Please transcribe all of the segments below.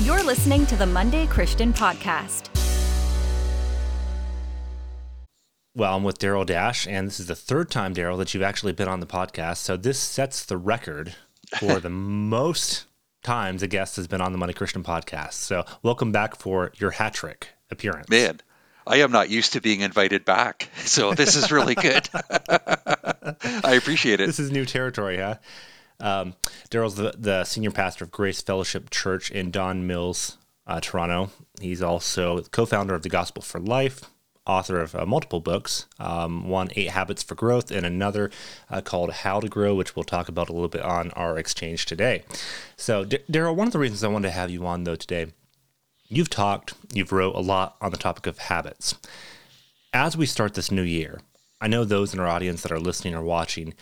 You're listening to the Monday Christian Podcast. Well, I'm with Darryl Dash, and this is the third time, Darryl, that you've actually been on the podcast. So this sets the record for the most times a guest has been on the Monday Christian podcast. So welcome back for your hat trick appearance. Man, I am not used to being invited back, so this is really good. I appreciate it. This is new territory, huh? Um, Darryl's the, the senior pastor of Grace Fellowship Church in Don Mills, uh, Toronto. He's also co-founder of the Gospel for Life, author of uh, multiple books. Um, one, Eight Habits for Growth, and another uh, called How to Grow, which we'll talk about a little bit on our exchange today. So, D- Darryl, one of the reasons I wanted to have you on though today You've talked, you've wrote a lot on the topic of habits. As we start this new year, I know those in our audience that are listening or watching,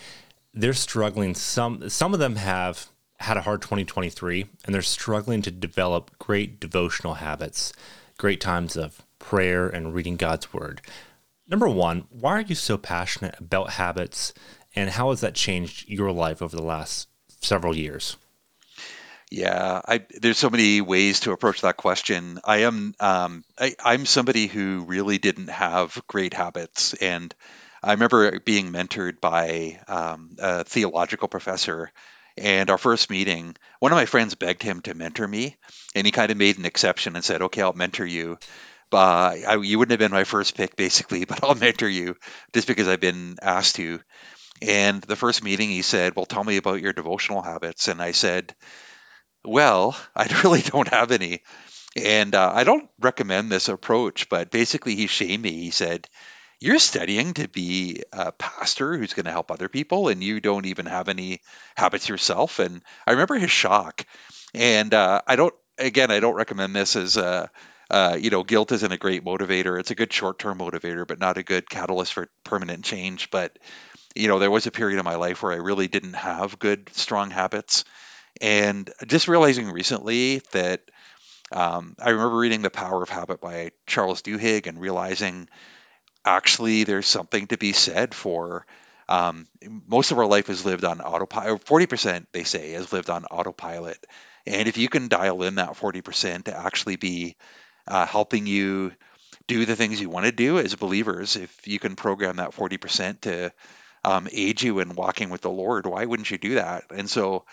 they're struggling. Some some of them have had a hard 2023 and they're struggling to develop great devotional habits, great times of prayer and reading God's word. Number 1, why are you so passionate about habits and how has that changed your life over the last several years? Yeah, I, there's so many ways to approach that question. I am um, I, I'm somebody who really didn't have great habits, and I remember being mentored by um, a theological professor. And our first meeting, one of my friends begged him to mentor me, and he kind of made an exception and said, "Okay, I'll mentor you." But I, you wouldn't have been my first pick, basically, but I'll mentor you just because I've been asked to. And the first meeting, he said, "Well, tell me about your devotional habits." And I said, well, I really don't have any. And uh, I don't recommend this approach, but basically, he shamed me. He said, You're studying to be a pastor who's going to help other people, and you don't even have any habits yourself. And I remember his shock. And uh, I don't, again, I don't recommend this as a, uh, you know, guilt isn't a great motivator. It's a good short term motivator, but not a good catalyst for permanent change. But, you know, there was a period in my life where I really didn't have good, strong habits. And just realizing recently that um, I remember reading The Power of Habit by Charles Duhigg and realizing actually there's something to be said for um, most of our life is lived on autopilot. 40% they say is lived on autopilot. And if you can dial in that 40% to actually be uh, helping you do the things you want to do as believers, if you can program that 40% to um, aid you in walking with the Lord, why wouldn't you do that? And so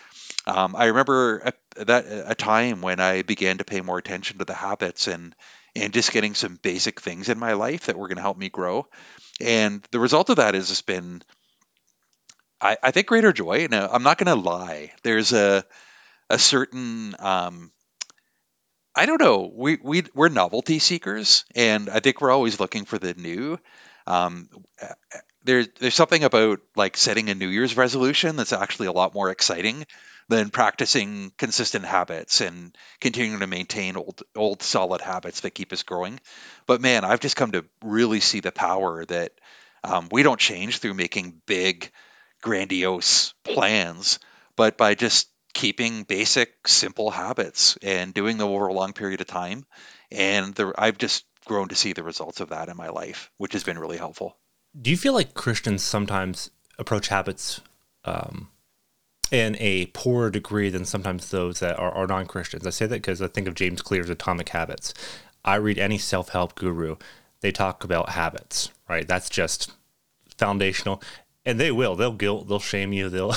um, I remember a, that a time when I began to pay more attention to the habits and and just getting some basic things in my life that were going to help me grow. And the result of that is it's been, I, I think, greater joy. Now, I'm not going to lie. There's a a certain um, I don't know. We we we're novelty seekers, and I think we're always looking for the new. Um, there's there's something about like setting a New Year's resolution that's actually a lot more exciting than practicing consistent habits and continuing to maintain old old solid habits that keep us growing. But man, I've just come to really see the power that um, we don't change through making big, grandiose plans, but by just keeping basic, simple habits and doing them over a long period of time. And the, I've just grown to see the results of that in my life, which has been really helpful. Do you feel like Christians sometimes approach habits um, in a poorer degree than sometimes those that are, are non Christians? I say that because I think of James Clear's Atomic Habits. I read any self help guru, they talk about habits, right? That's just foundational and they will. They'll guilt. They'll shame you. They'll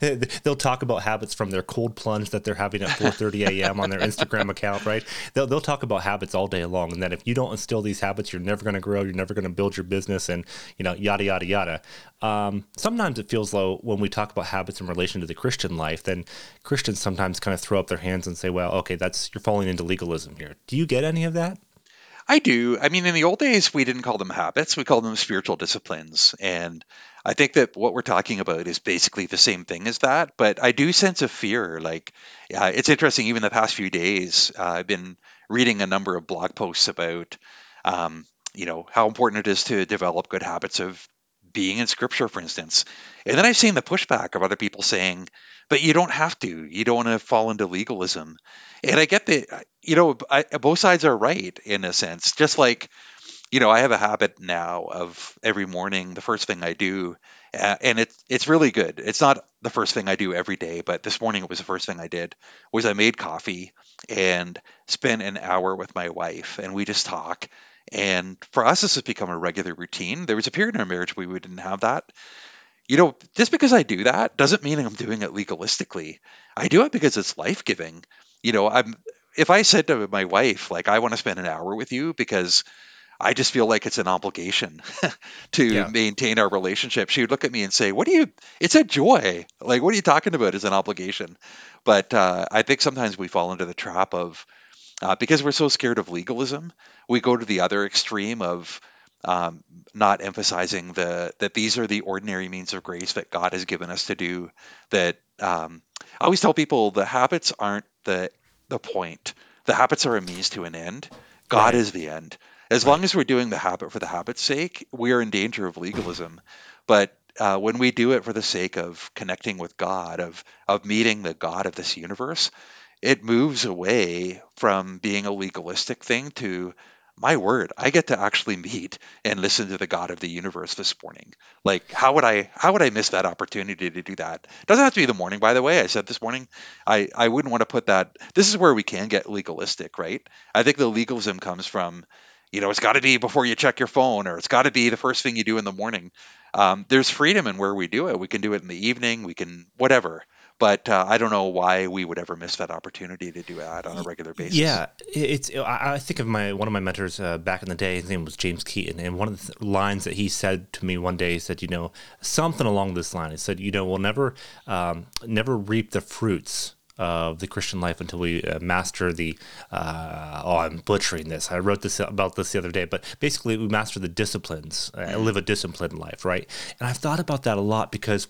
they'll talk about habits from their cold plunge that they're having at 4:30 a.m. on their Instagram account right? They'll, they'll talk about habits all day long and that if you don't instill these habits you're never going to grow. You're never going to build your business and you know yada yada yada. Um, sometimes it feels low when we talk about habits in relation to the Christian life then Christians sometimes kind of throw up their hands and say well okay that's you're falling into legalism here. Do you get any of that I do. I mean, in the old days, we didn't call them habits, we called them spiritual disciplines. And I think that what we're talking about is basically the same thing as that. But I do sense a fear. Like, uh, it's interesting, even the past few days, uh, I've been reading a number of blog posts about, um, you know, how important it is to develop good habits of being in scripture, for instance. And then I've seen the pushback of other people saying, but you don't have to. You don't want to fall into legalism. And I get that, you know, I, both sides are right in a sense. Just like, you know, I have a habit now of every morning, the first thing I do Uh, and it's it's really good. It's not the first thing I do every day, but this morning it was the first thing I did. Was I made coffee and spent an hour with my wife, and we just talk. And for us, this has become a regular routine. There was a period in our marriage where we didn't have that. You know, just because I do that doesn't mean I'm doing it legalistically. I do it because it's life giving. You know, I'm if I said to my wife, like, I want to spend an hour with you because I just feel like it's an obligation to yeah. maintain our relationship. She would look at me and say, "What do you? It's a joy. Like, what are you talking about? Is an obligation?" But uh, I think sometimes we fall into the trap of uh, because we're so scared of legalism, we go to the other extreme of um, not emphasizing the that these are the ordinary means of grace that God has given us to do. That um, I always tell people the habits aren't the the point. The habits are a means to an end. God right. is the end. As right. long as we're doing the habit for the habit's sake, we are in danger of legalism. But uh, when we do it for the sake of connecting with God, of of meeting the God of this universe, it moves away from being a legalistic thing to my word, I get to actually meet and listen to the God of the universe this morning. Like, how would I how would I miss that opportunity to do that? Doesn't have to be the morning, by the way. I said this morning, I I wouldn't want to put that. This is where we can get legalistic, right? I think the legalism comes from, you know, it's got to be before you check your phone, or it's got to be the first thing you do in the morning. Um, there's freedom in where we do it. We can do it in the evening. We can whatever but uh, I don't know why we would ever miss that opportunity to do that on a regular basis. Yeah, it's. I think of my one of my mentors uh, back in the day. His name was James Keaton, and one of the lines that he said to me one day, he said, "You know, something along this line." He said, "You know, we'll never, um, never reap the fruits." Of the Christian life until we uh, master the. Uh, oh, I'm butchering this. I wrote this about this the other day, but basically, we master the disciplines, uh, mm-hmm. live a disciplined life, right? And I've thought about that a lot because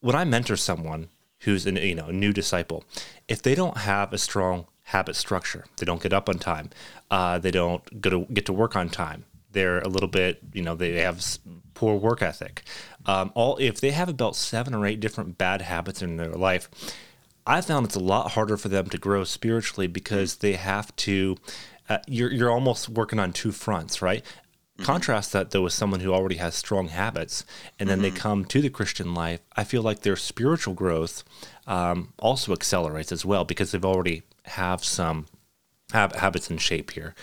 when I mentor someone, who's an, you know a new disciple, if they don't have a strong habit structure, they don't get up on time, uh, they don't go to get to work on time. They're a little bit, you know, they have poor work ethic. Um, all if they have about seven or eight different bad habits in their life, I found it's a lot harder for them to grow spiritually because they have to. Uh, you're you're almost working on two fronts, right? Mm-hmm. Contrast that though with someone who already has strong habits, and then mm-hmm. they come to the Christian life. I feel like their spiritual growth um, also accelerates as well because they've already have some hab- habits in shape here.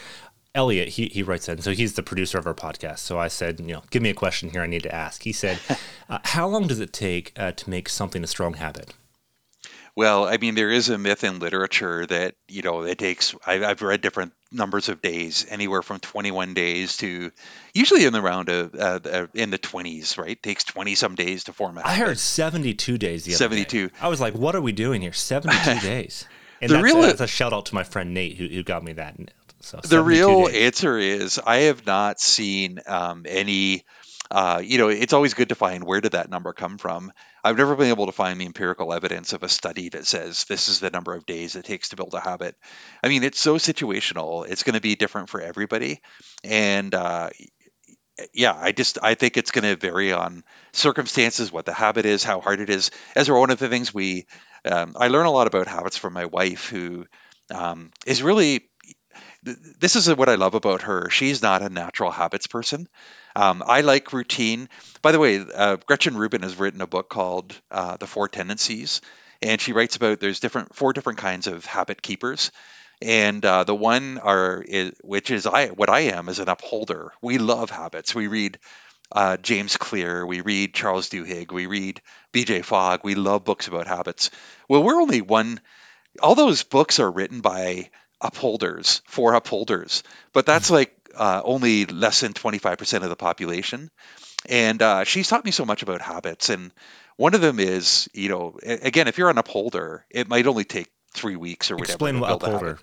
Elliot, he, he writes in, so he's the producer of our podcast. So I said, you know, give me a question here I need to ask. He said, uh, how long does it take uh, to make something a strong habit? Well, I mean, there is a myth in literature that you know it takes. I, I've read different numbers of days, anywhere from 21 days to usually in the round of uh, uh in the 20s. Right, it takes 20 some days to form a. Habit. I heard 72 days. The 72. Day. I was like, what are we doing here? 72 days. And the that's, real, that's a shout out to my friend Nate who, who got me that. So the real days. answer is I have not seen um, any uh, you know, it's always good to find where did that number come from. I've never been able to find the empirical evidence of a study that says this is the number of days it takes to build a habit. I mean, it's so situational. It's going to be different for everybody, and uh, yeah, I just I think it's going to vary on circumstances, what the habit is, how hard it is. As one of the things we, um, I learn a lot about habits from my wife, who um, is really this is what I love about her. She's not a natural habits person. Um, I like routine. By the way, uh, Gretchen Rubin has written a book called uh, The Four Tendencies, and she writes about there's different four different kinds of habit keepers. And uh, the one are is, which is I what I am is an upholder. We love habits. We read uh, James Clear, we read Charles Duhigg, we read B.J. Fogg. We love books about habits. Well, we're only one. All those books are written by upholders for upholders, but that's like uh, only less than 25% of the population. And uh, she's taught me so much about habits. And one of them is, you know, again, if you're an upholder, it might only take three weeks or whatever. Explain what upholder.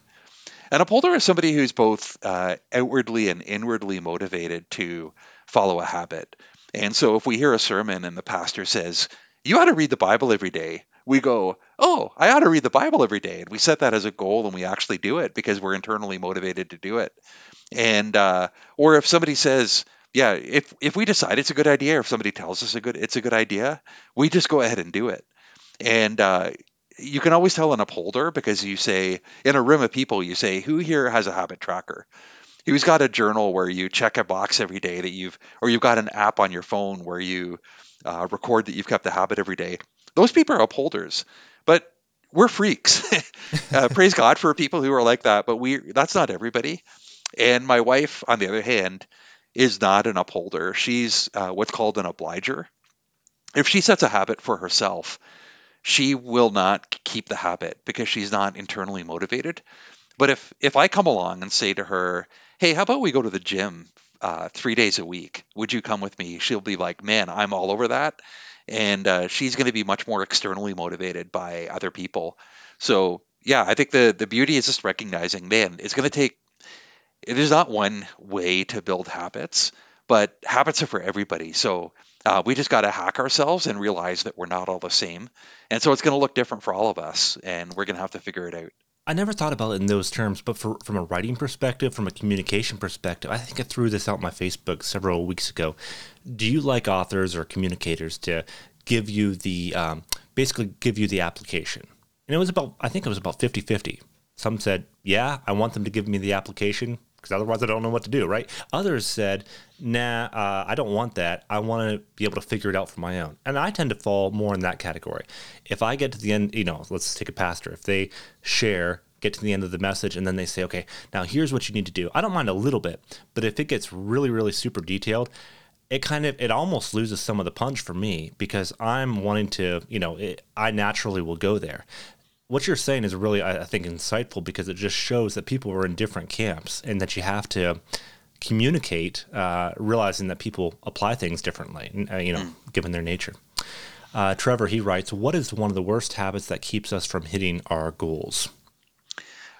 An upholder is somebody who's both uh, outwardly and inwardly motivated to follow a habit. And so if we hear a sermon and the pastor says, you ought to read the Bible every day, we go, oh, I ought to read the Bible every day. And we set that as a goal and we actually do it because we're internally motivated to do it. And, uh, or if somebody says, yeah, if, if we decide it's a good idea, or if somebody tells us a good, it's a good idea, we just go ahead and do it. And, uh, you can always tell an upholder because you say in a room of people, you say, who here has a habit tracker? who's got a journal where you check a box every day that you've, or you've got an app on your phone where you uh, record that you've kept the habit every day. Those people are upholders, but we're freaks. uh, praise God for people who are like that, but we that's not everybody. And my wife, on the other hand, is not an upholder. She's uh, what's called an obliger. If she sets a habit for herself, she will not keep the habit because she's not internally motivated. But if if I come along and say to her, "Hey, how about we go to the gym uh, three days a week? Would you come with me?" She'll be like, "Man, I'm all over that," and uh, she's going to be much more externally motivated by other people. So yeah, I think the the beauty is just recognizing, man, it's going to take. There's not one way to build habits, but habits are for everybody. So uh, we just got to hack ourselves and realize that we're not all the same, and so it's going to look different for all of us, and we're going to have to figure it out. I never thought about it in those terms, but for, from a writing perspective, from a communication perspective, I think I threw this out on my Facebook several weeks ago. Do you like authors or communicators to give you the, um, basically give you the application? And it was about, I think it was about 50 50. Some said, yeah, I want them to give me the application because otherwise I don't know what to do, right? Others said, nah, uh, I don't want that. I want to be able to figure it out for my own. And I tend to fall more in that category. If I get to the end, you know, let's take a pastor. If they share, get to the end of the message, and then they say, okay, now here's what you need to do. I don't mind a little bit, but if it gets really, really super detailed, it kind of it almost loses some of the punch for me because I'm wanting to, you know, it, I naturally will go there what you're saying is really, I think, insightful because it just shows that people are in different camps and that you have to communicate, uh, realizing that people apply things differently, uh, you know, mm. given their nature. Uh, Trevor, he writes, What is one of the worst habits that keeps us from hitting our goals?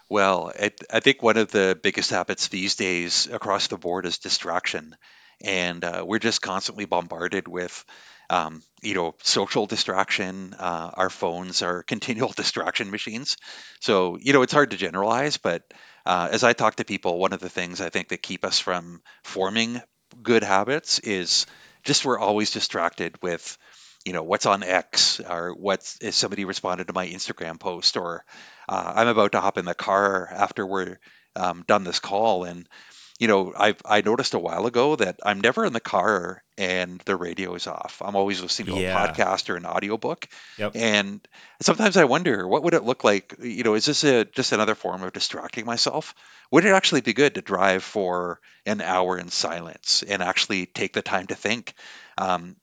Well, I, I think one of the biggest habits these days across the board is distraction. And uh, we're just constantly bombarded with um, you know, social distraction. Uh, our phones are continual distraction machines. So, you know, it's hard to generalize, but uh, as I talk to people, one of the things I think that keep us from forming good habits is just we're always distracted with, you know, what's on X or what's if somebody responded to my Instagram post or uh, I'm about to hop in the car after we're um, done this call and you know, I I noticed a while ago that I'm never in the car and the radio is off. I'm always listening to yeah. a podcast or an audiobook. Yep. And sometimes I wonder what would it look like, you know, is this a just another form of distracting myself? Would it actually be good to drive for an hour in silence and actually take the time to think? Um,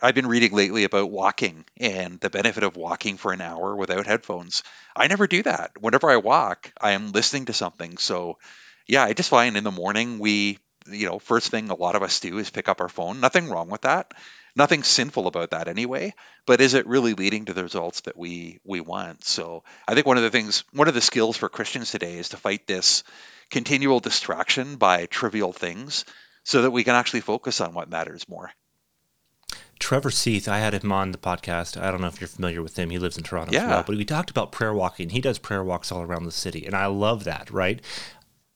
I've been reading lately about walking and the benefit of walking for an hour without headphones. I never do that. Whenever I walk, I am listening to something. So yeah, I just find in the morning we, you know, first thing a lot of us do is pick up our phone. Nothing wrong with that. Nothing sinful about that anyway. But is it really leading to the results that we we want? So I think one of the things, one of the skills for Christians today is to fight this continual distraction by trivial things, so that we can actually focus on what matters more. Trevor Seith, I had him on the podcast. I don't know if you're familiar with him. He lives in Toronto yeah. as well. But we talked about prayer walking. He does prayer walks all around the city. And I love that, right?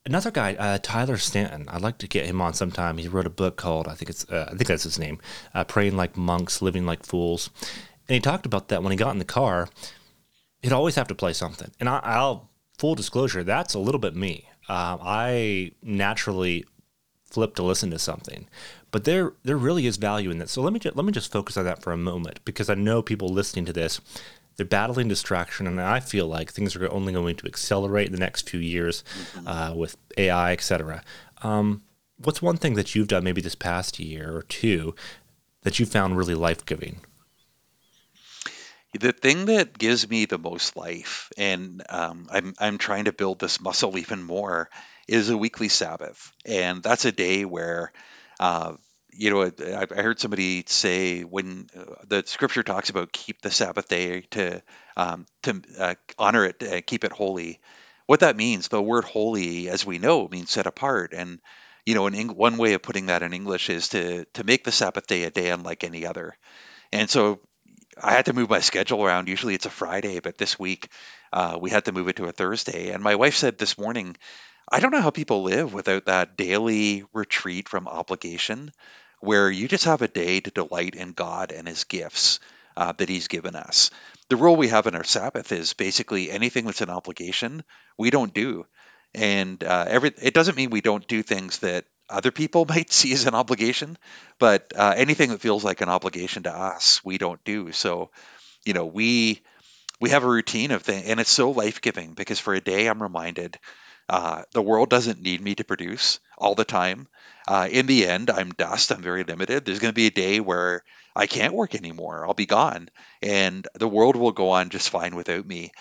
Another guy, uh, Tyler Staton. I'd like to get him on sometime. He wrote a book called I think it's uh, I think that's his name, uh, "Praying Like Monks, Living Like Fools," and he talked about that when he got in the car. He'd always have to play something, and I, will full disclosure, that's a little bit me. Um, I naturally flip to listen to something, but there there really is value in that. So let me let me just focus on that for a moment because I know people listening to this they're battling distraction, and I feel like things are only going to accelerate in the next few years mm-hmm. uh, with AI, et cetera. Um, what's one thing that you've done maybe this past year or two that you found really life giving? The thing that gives me the most life, and um, I'm I'm trying to build this muscle even more, is a weekly Sabbath, and that's a day where uh, you know, I, I heard somebody say when uh, the scripture talks about keep the Sabbath day to um, to uh, honor it, uh, keep it holy. What that means, the word holy, as we know, means set apart, and you know, in one way of putting that in English is to to make the Sabbath day a day unlike any other. And so, I had to move my schedule around. Usually it's a Friday, but this week uh, we had to move it to a Thursday. And my wife said this morning, I don't know how people live without that daily retreat from obligation where you just have a day to delight in God and His gifts uh, that He's given us. The rule we have in our Sabbath is basically anything that's an obligation, we don't do. And uh, every it doesn't mean we don't do things that other people might see as an obligation, but uh, anything that feels like an obligation to us, we don't do. So, you know, we we have a routine of things, and it's so life giving because for a day I'm reminded uh, the world doesn't need me to produce all the time. Uh, in the end, I'm dust. I'm very limited. There's going to be a day where I can't work anymore. I'll be gone, and the world will go on just fine without me.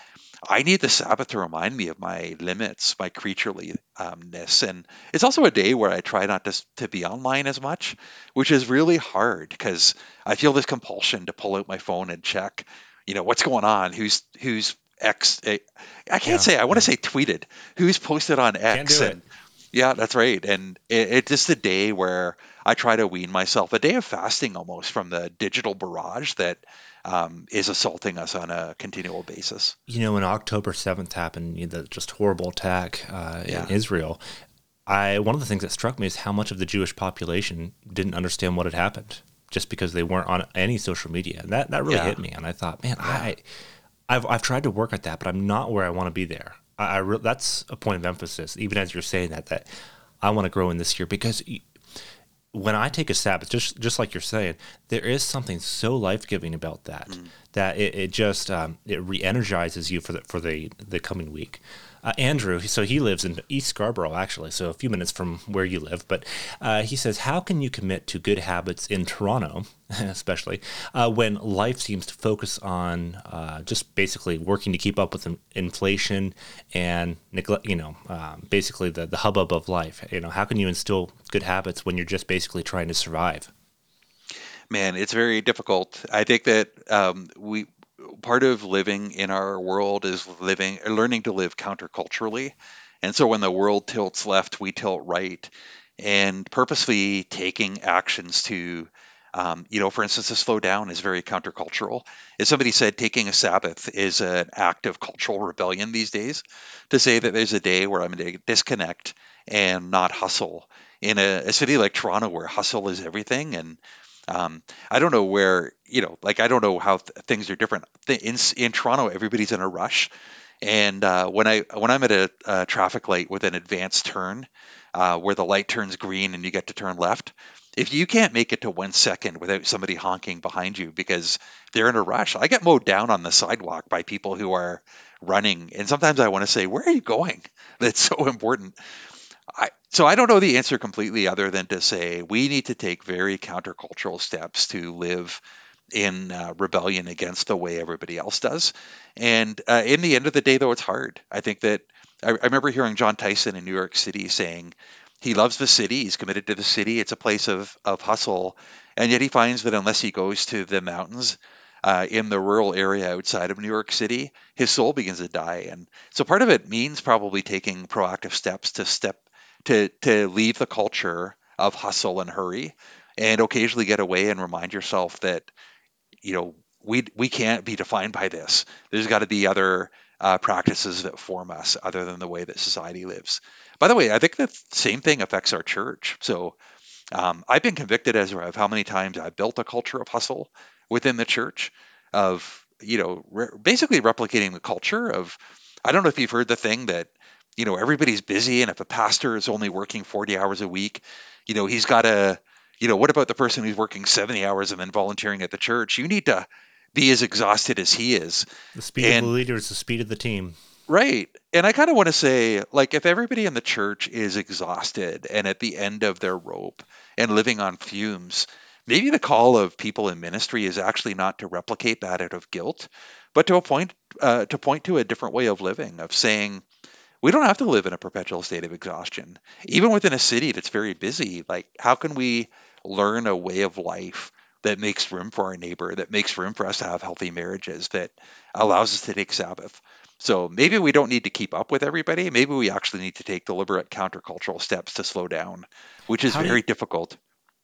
I need the Sabbath to remind me of my limits, my creatureliness, and it's also a day where I try not to to be online as much, which is really hard because I feel this compulsion to pull out my phone and check, you know, what's going on, who's who's X. Eh, I can't yeah. say. I want to say tweeted. Who's posted on X? and, Yeah, that's right. And it, it's just a day where I try to wean myself, a day of fasting almost from the digital barrage that um, is assaulting us on a continual basis. You know, when October 7th happened, you know, the just horrible attack uh, yeah. in Israel, I one of the things that struck me is how much of the Jewish population didn't understand what had happened just because they weren't on any social media. And that, that really yeah. hit me. And I thought, man, yeah. I I've I've tried to work at that, but I'm not where I want to be there. I, I re- that's a point of emphasis, even as you're saying that that I want to grow in this year because when I take a Sabbath, just just like you're saying, there is something so life giving about that mm. that it, it just um, it re-energizes you for the for the the coming week uh, Andrew, so he lives in East Scarborough, actually, so a few minutes from where you live. But uh, he says, How can you commit to good habits in Toronto, especially uh, when life seems to focus on uh, just basically working to keep up with inflation and neglect, you know, um, basically the, the hubbub of life? You know, how can you instill good habits when you're just basically trying to survive? Man, it's very difficult. I think that um, we part of living in our world is living learning to live counterculturally. And so when the world tilts left we tilt right. And purposely taking actions to um, you know for instance to slow down is very countercultural. As somebody said taking a sabbath is an act of cultural rebellion these days to say that there's a day where i'm going to disconnect and not hustle. In a, a city like toronto where hustle is everything and um, I don't know where you know, like I don't know how th- things are different. In in Toronto, everybody's in a rush, and uh, when I when I'm at a, a, traffic light with an advanced turn, uh, where the light turns green and you get to turn left, if you can't make it to one second without somebody honking behind you because they're in a rush, I get mowed down on the sidewalk by people who are running, and sometimes I want to say, "Where are you going?" That's so important. I, so I don't know the answer completely, other than to say we need to take very countercultural steps to live in uh, rebellion against the way everybody else does. And uh, in the end of the day, though, it's hard. I think that I, I, remember hearing Jon Tyson in New York City saying he loves the city, he's committed to the city, it's a place of of hustle, and yet he finds that unless he goes to the mountains. Uh, in the rural area outside of New York City, his soul begins to die, and so part of it means probably taking proactive steps to step to to leave the culture of hustle and hurry and occasionally get away and remind yourself that you know we we can't be defined by this. There's got to be other uh, practices that form us other than the way that society lives. By the way i think the same thing affects our church. So um, i've been convicted as of how many times i've built a culture of hustle within the church of you know re- basically replicating the culture of i don't know if you've heard the thing that you know everybody's busy and if a pastor is only working 40 hours a week you know he's got to you know what about the person who's working 70 hours and then volunteering at the church? You need to be as exhausted as he is. The speed and, of the leader is the speed of the team. Right. And i kind of want to say like if everybody in the church is exhausted and at the end of their rope and living on fumes maybe the call of people in ministry is actually not to replicate that out of guilt but to a point uh, to point to a different way of living of saying we don't have to live in a perpetual state of exhaustion. Even within a city that's very busy, like how can we learn a way of life that makes room for our neighbor, that makes room for us to have healthy marriages, that allows us to take Sabbath? So maybe we don't need to keep up with everybody. Maybe we actually need to take deliberate countercultural steps to slow down, which is very you, difficult.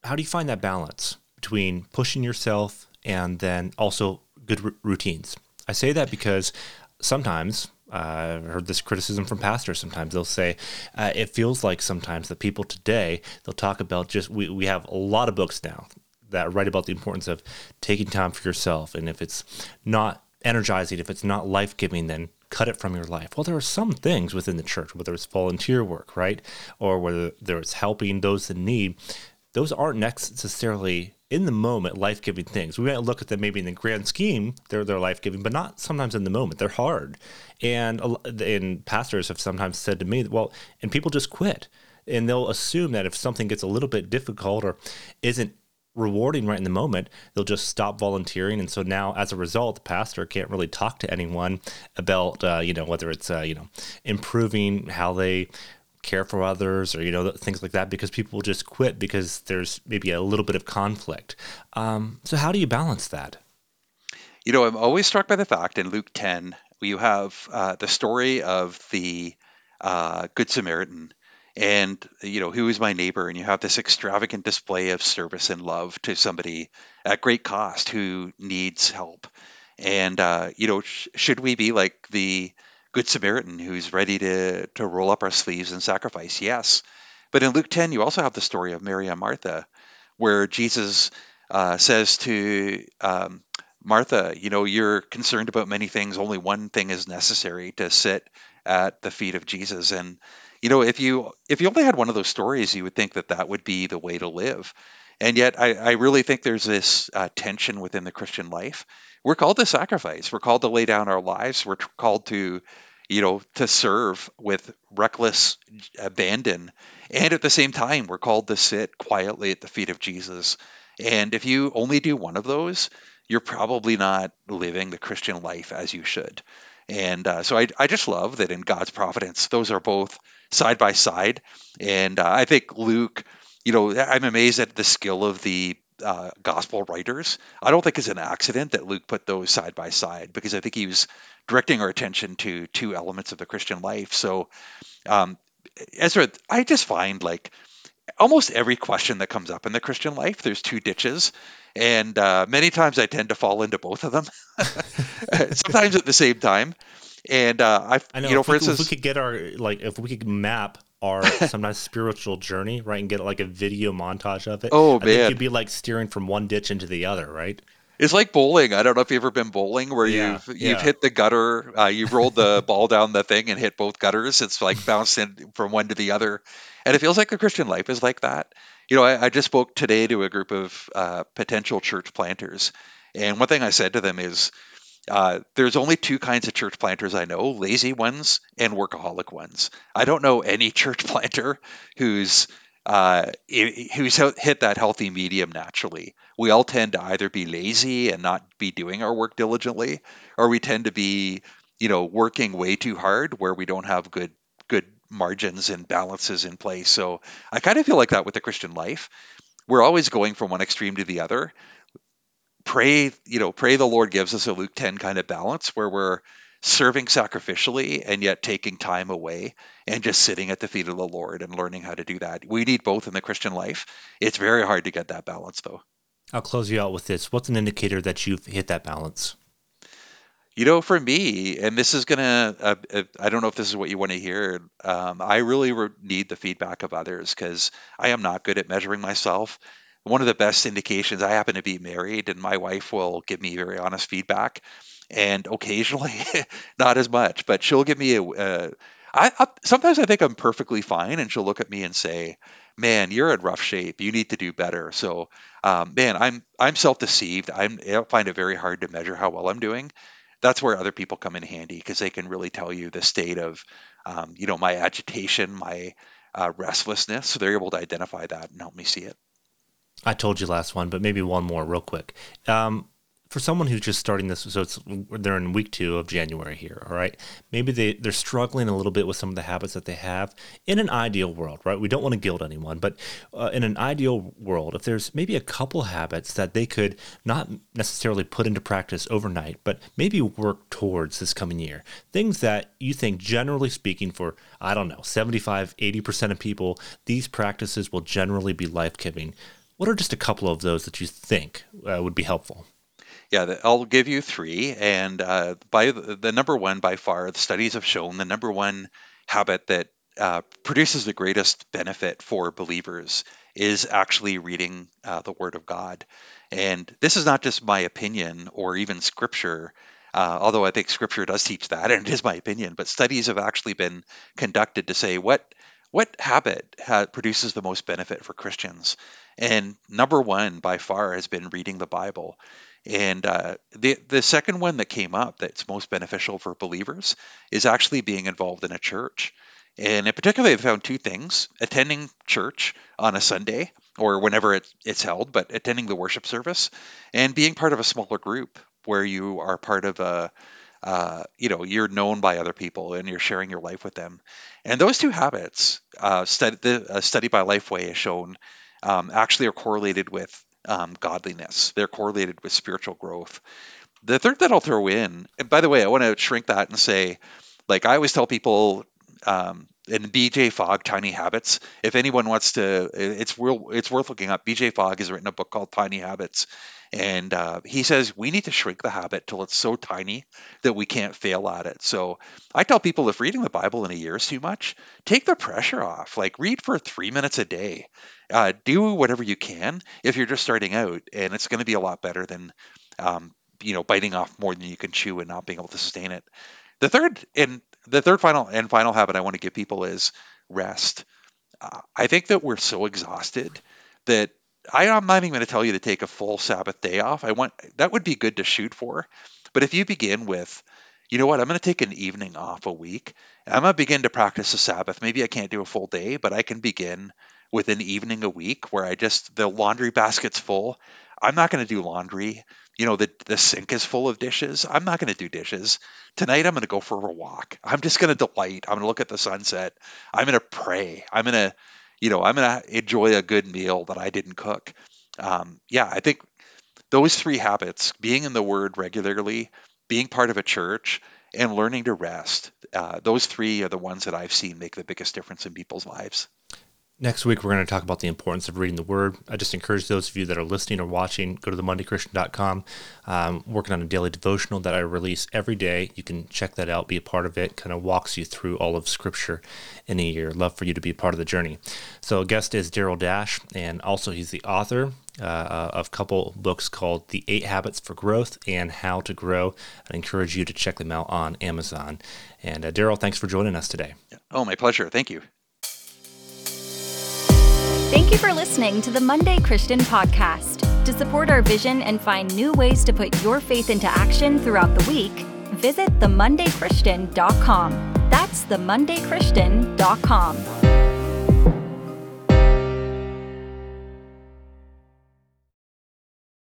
How do you find that balance between pushing yourself and then also good r- routines? I say that because sometimes uh, I've heard this criticism from pastors sometimes. They'll say, uh, it feels like sometimes the people today, they'll talk about just, we, we have a lot of books now that write about the importance of taking time for yourself. And if it's not energizing, if it's not life giving, then cut it from your life? Well, there are some things within the church, whether it's volunteer work, right? Or whether there's helping those in need. Those aren't necessarily in the moment life giving things. We might look at them maybe in the grand scheme, they're they're life giving, but not sometimes in the moment. They're hard, and and pastors have sometimes said to me, well, and people just quit, and they'll assume that if something gets a little bit difficult or isn't rewarding right in the moment, they'll just stop volunteering. And so now, as a result, the pastor can't really talk to anyone about, uh, you know, whether it's, uh, you know, improving how they care for others or, you know, things like that, because people just quit because there's maybe a little bit of conflict. Um, so, how do you balance that? You know, I'm always struck by the fact in Luke 10, you have uh, the story of the uh, Good Samaritan and you know who is my neighbor and you have this extravagant display of service and love to somebody at great cost who needs help and uh, you know sh- should we be like the good samaritan who's ready to to roll up our sleeves and sacrifice yes but in luke 10 you also have the story of mary and martha where jesus uh, says to um, martha you know you're concerned about many things only one thing is necessary to sit at the feet of jesus and you know, if you if you only had one of those stories, you would think that that would be the way to live. And yet, I, I really think there's this uh, tension within the Christian life. We're called to sacrifice. We're called to lay down our lives. We're called to, you know, to serve with reckless abandon. And at the same time, we're called to sit quietly at the feet of Jesus. And if you only do one of those, you're probably not living the Christian life as you should. And uh, so I, I just love that in God's providence, those are both side by side. And uh, I think Luke, you know, I'm amazed at the skill of the uh, gospel writers. I don't think it's an accident that Luke put those side by side because I think he was directing our attention to two elements of the Christian life. So, um, Ezra, I just find like almost every question that comes up in the Christian life, there's two ditches. And uh, many times I tend to fall into both of them, sometimes at the same time. And uh, I, I know, you know, for instance, if we could get our like, if we could map our sometimes spiritual journey, right, and get like a video montage of it. Oh I man, you'd be like steering from one ditch into the other, right? It's like bowling. I don't know if you've ever been bowling where yeah, you've you've hit the gutter, uh, you've rolled the ball down the thing and hit both gutters. It's like bouncing from one to the other, and it feels like the Christian life is like that. You know, I, I just spoke today to a group of uh, potential church planters, and one thing I said to them is, uh, there's only two kinds of church planters I know lazy ones and workaholic ones. I don't know any church planter who's uh, who's hit that healthy medium naturally. We all tend to either be lazy and not be doing our work diligently, or we tend to be, you know, working way too hard where we don't have good good margins and balances in place. So I kind of feel like that with the Christian life. We're always going from one extreme to the other, pray, you know, pray the Lord gives us a Luke 10 kind of balance where we're serving sacrificially and yet taking time away and just sitting at the feet of the Lord and learning how to do that. We need both in the Christian life. It's very hard to get that balance though. I'll close you out with this. What's an indicator that you've hit that balance? You know, for me, and this is gonna, uh, uh, I don't know if this is what you want to hear. Um, I really re- need the feedback of others because I am not good at measuring myself one of the best indications i happen to be married and my wife will give me very honest feedback and occasionally not as much but she'll give me a, uh, I, I, sometimes i think i'm perfectly fine and she'll look at me and say man you're in rough shape. You need to do better. So um, man i'm i'm self-deceived. I'm, i find it very hard to measure how well i'm doing. That's where other people come in handy because they can really tell you the state of um, you know my agitation my uh, restlessness. So they're able to identify that and help me see it I told you last one, but maybe one more real quick. Um, for someone who's just starting this, so it's they're in week two of January here, all right. Maybe they they're struggling a little bit with some of the habits that they have. In an ideal world, right? We don't want to guilt anyone, but uh, in an ideal world, if there's maybe a couple habits that they could not necessarily put into practice overnight, but maybe work towards this coming year, things that you think, generally speaking, for I don't know, 75, 80 percent of people, these practices will generally be life giving what are just a couple of those that you think uh, would be helpful? Yeah, I'll give you three. And uh, by the, the, number one, by far, the studies have shown the number one habit that uh, produces the greatest benefit for believers is actually reading uh, the Word of God. And this is not just my opinion or even scripture. Uh, although I think Scripture does teach that, and it is my opinion. But studies have actually been conducted to say what what habit ha- produces the most benefit for Christians. And number one by far has been reading the Bible. And uh, the the second one that came up that's most beneficial for believers is actually being involved in a church. And in particular, I found two things: attending church on a Sunday or whenever it, it's held, but attending the worship service, and being part of a smaller group where you are part of a uh, you know you're known by other people and you're sharing your life with them and those two habits uh, study, the study by lifeway has shown um, actually are correlated with um, godliness. They're correlated with spiritual growth. The third that I'll throw in, and by the way, I want to shrink that and say, like I always tell people, um, in BJ Fogg, Tiny Habits. If anyone wants to, it's real, it's worth looking up. BJ Fogg has written a book called Tiny Habits, and uh, he says we need to shrink the habit till it's so tiny that we can't fail at it. So I tell people if reading the Bible in a year is too much, take the pressure off. Like read for three minutes a day. Uh, do whatever you can if you're just starting out, and it's going to be a lot better than um, you know biting off more than you can chew and not being able to sustain it. The third and the third final and final habit I want to give people is rest. Uh, I think that we're so exhausted that I, am not even going to tell you to take a full Sabbath day off. I want that would be good to shoot for. But if you begin with, you know what, I'm going to take an evening off a week. I'm going to begin to practice the Sabbath. Maybe I can't do a full day, but I can begin with an evening a week where I just the laundry basket's full. I'm not going to do laundry. You know, the the sink is full of dishes. I'm not going to do dishes. Tonight I'm going to go for a walk. I'm just going to delight. I'm going to look at the sunset. I'm going to pray. I'm going to you know, I'm going to enjoy a good meal that I didn't cook. Um, yeah, I think those three habits being in the Word regularly, being part of a church, and learning to rest uh, those three are the ones that I've seen make the biggest difference in people's lives. Next week, we're going to talk about the importance of reading the Word. I just encourage those of you that are listening or watching, go to the MondayChristian.com. I'm working on a daily devotional that I release every day. You can check that out, be a part of it. Kind of walks you through all of Scripture in a year. Love for you to be a part of the journey. So, guest is Darryl Dash, and also he's the author uh, of a couple books called The Eight Habits for Growth and How to Grow. I encourage you to check them out on Amazon. And uh, Darryl, thanks for joining us today. Oh, my pleasure. Thank you. Thank you for listening to the Monday Christian Podcast. To support our vision and find new ways to put your faith into action throughout the week, visit themondaychristian.com. That's themondaychristian.com.